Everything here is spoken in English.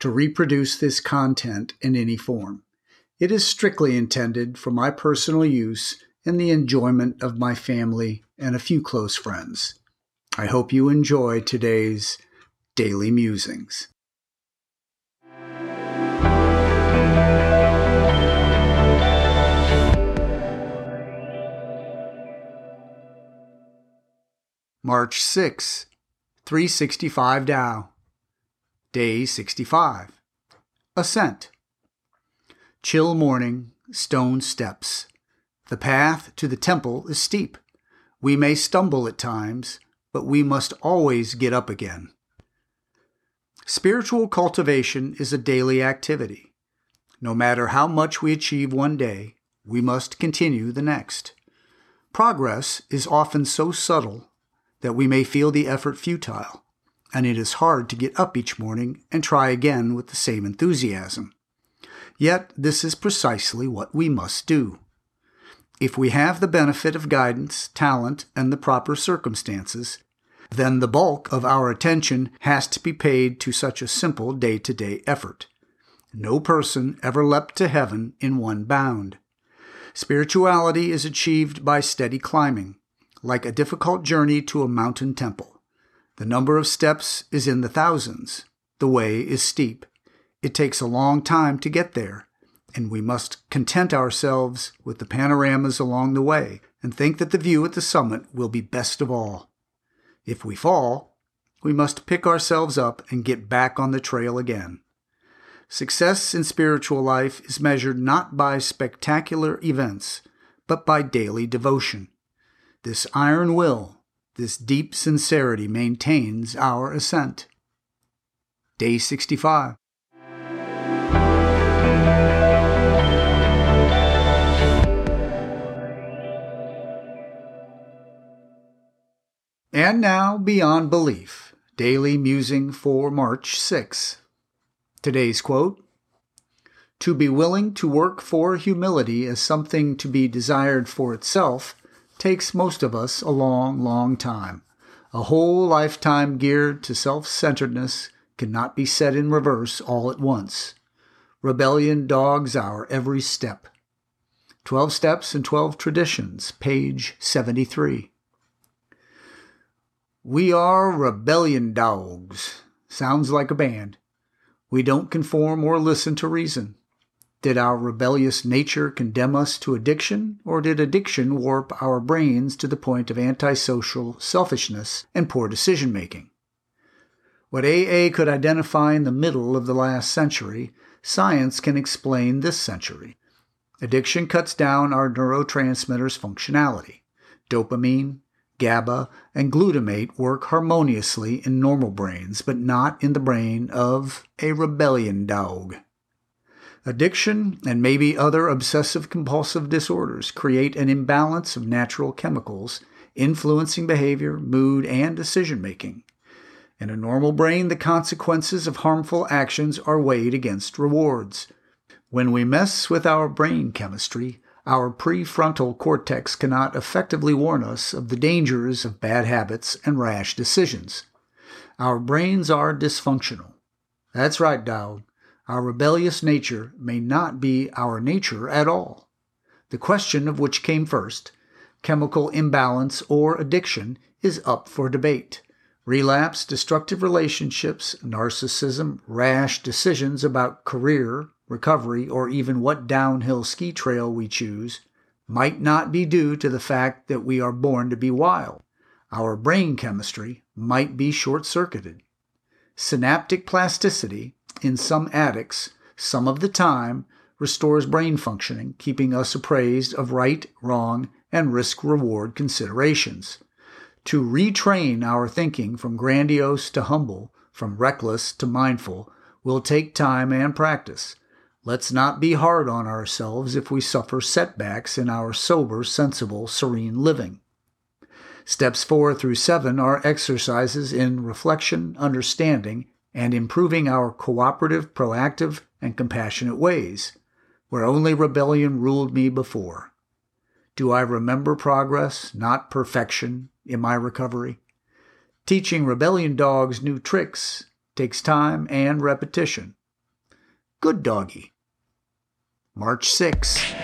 to reproduce this content in any form. It is strictly intended for my personal use and the enjoyment of my family and a few close friends. I hope you enjoy today's Daily Musings. March 6, 365 Tao. Day 65. Ascent. Chill morning, stone steps. The path to the temple is steep. We may stumble at times, but we must always get up again. Spiritual cultivation is a daily activity. No matter how much we achieve one day, we must continue the next. Progress is often so subtle that we may feel the effort futile and it is hard to get up each morning and try again with the same enthusiasm. Yet this is precisely what we must do. If we have the benefit of guidance, talent, and the proper circumstances, then the bulk of our attention has to be paid to such a simple day to day effort. No person ever leapt to heaven in one bound. Spirituality is achieved by steady climbing, like a difficult journey to a mountain temple. The number of steps is in the thousands. The way is steep. It takes a long time to get there, and we must content ourselves with the panoramas along the way and think that the view at the summit will be best of all. If we fall, we must pick ourselves up and get back on the trail again. Success in spiritual life is measured not by spectacular events, but by daily devotion. This iron will this deep sincerity maintains our ascent. Day 65. And now, Beyond Belief, Daily Musing for March 6. Today's quote To be willing to work for humility as something to be desired for itself takes most of us a long, long time. A whole lifetime geared to self centeredness cannot be set in reverse all at once. Rebellion dogs our every step. 12 Steps and 12 Traditions, page 73. We are rebellion dogs. Sounds like a band. We don't conform or listen to reason. Did our rebellious nature condemn us to addiction, or did addiction warp our brains to the point of antisocial selfishness and poor decision making? What AA could identify in the middle of the last century, science can explain this century. Addiction cuts down our neurotransmitters' functionality. Dopamine, GABA, and glutamate work harmoniously in normal brains, but not in the brain of a rebellion dog. Addiction and maybe other obsessive compulsive disorders create an imbalance of natural chemicals influencing behavior, mood, and decision making. In a normal brain, the consequences of harmful actions are weighed against rewards. When we mess with our brain chemistry, our prefrontal cortex cannot effectively warn us of the dangers of bad habits and rash decisions. Our brains are dysfunctional. That's right, Dowd. Our rebellious nature may not be our nature at all. The question of which came first, chemical imbalance or addiction, is up for debate. Relapse, destructive relationships, narcissism, rash decisions about career, recovery, or even what downhill ski trail we choose might not be due to the fact that we are born to be wild. Our brain chemistry might be short circuited. Synaptic plasticity, in some addicts, some of the time, restores brain functioning, keeping us appraised of right, wrong, and risk reward considerations. To retrain our thinking from grandiose to humble, from reckless to mindful, will take time and practice. Let's not be hard on ourselves if we suffer setbacks in our sober, sensible, serene living. Steps 4 through 7 are exercises in reflection, understanding, and improving our cooperative, proactive, and compassionate ways, where only rebellion ruled me before. Do I remember progress, not perfection, in my recovery? Teaching rebellion dogs new tricks takes time and repetition. Good doggy. March 6.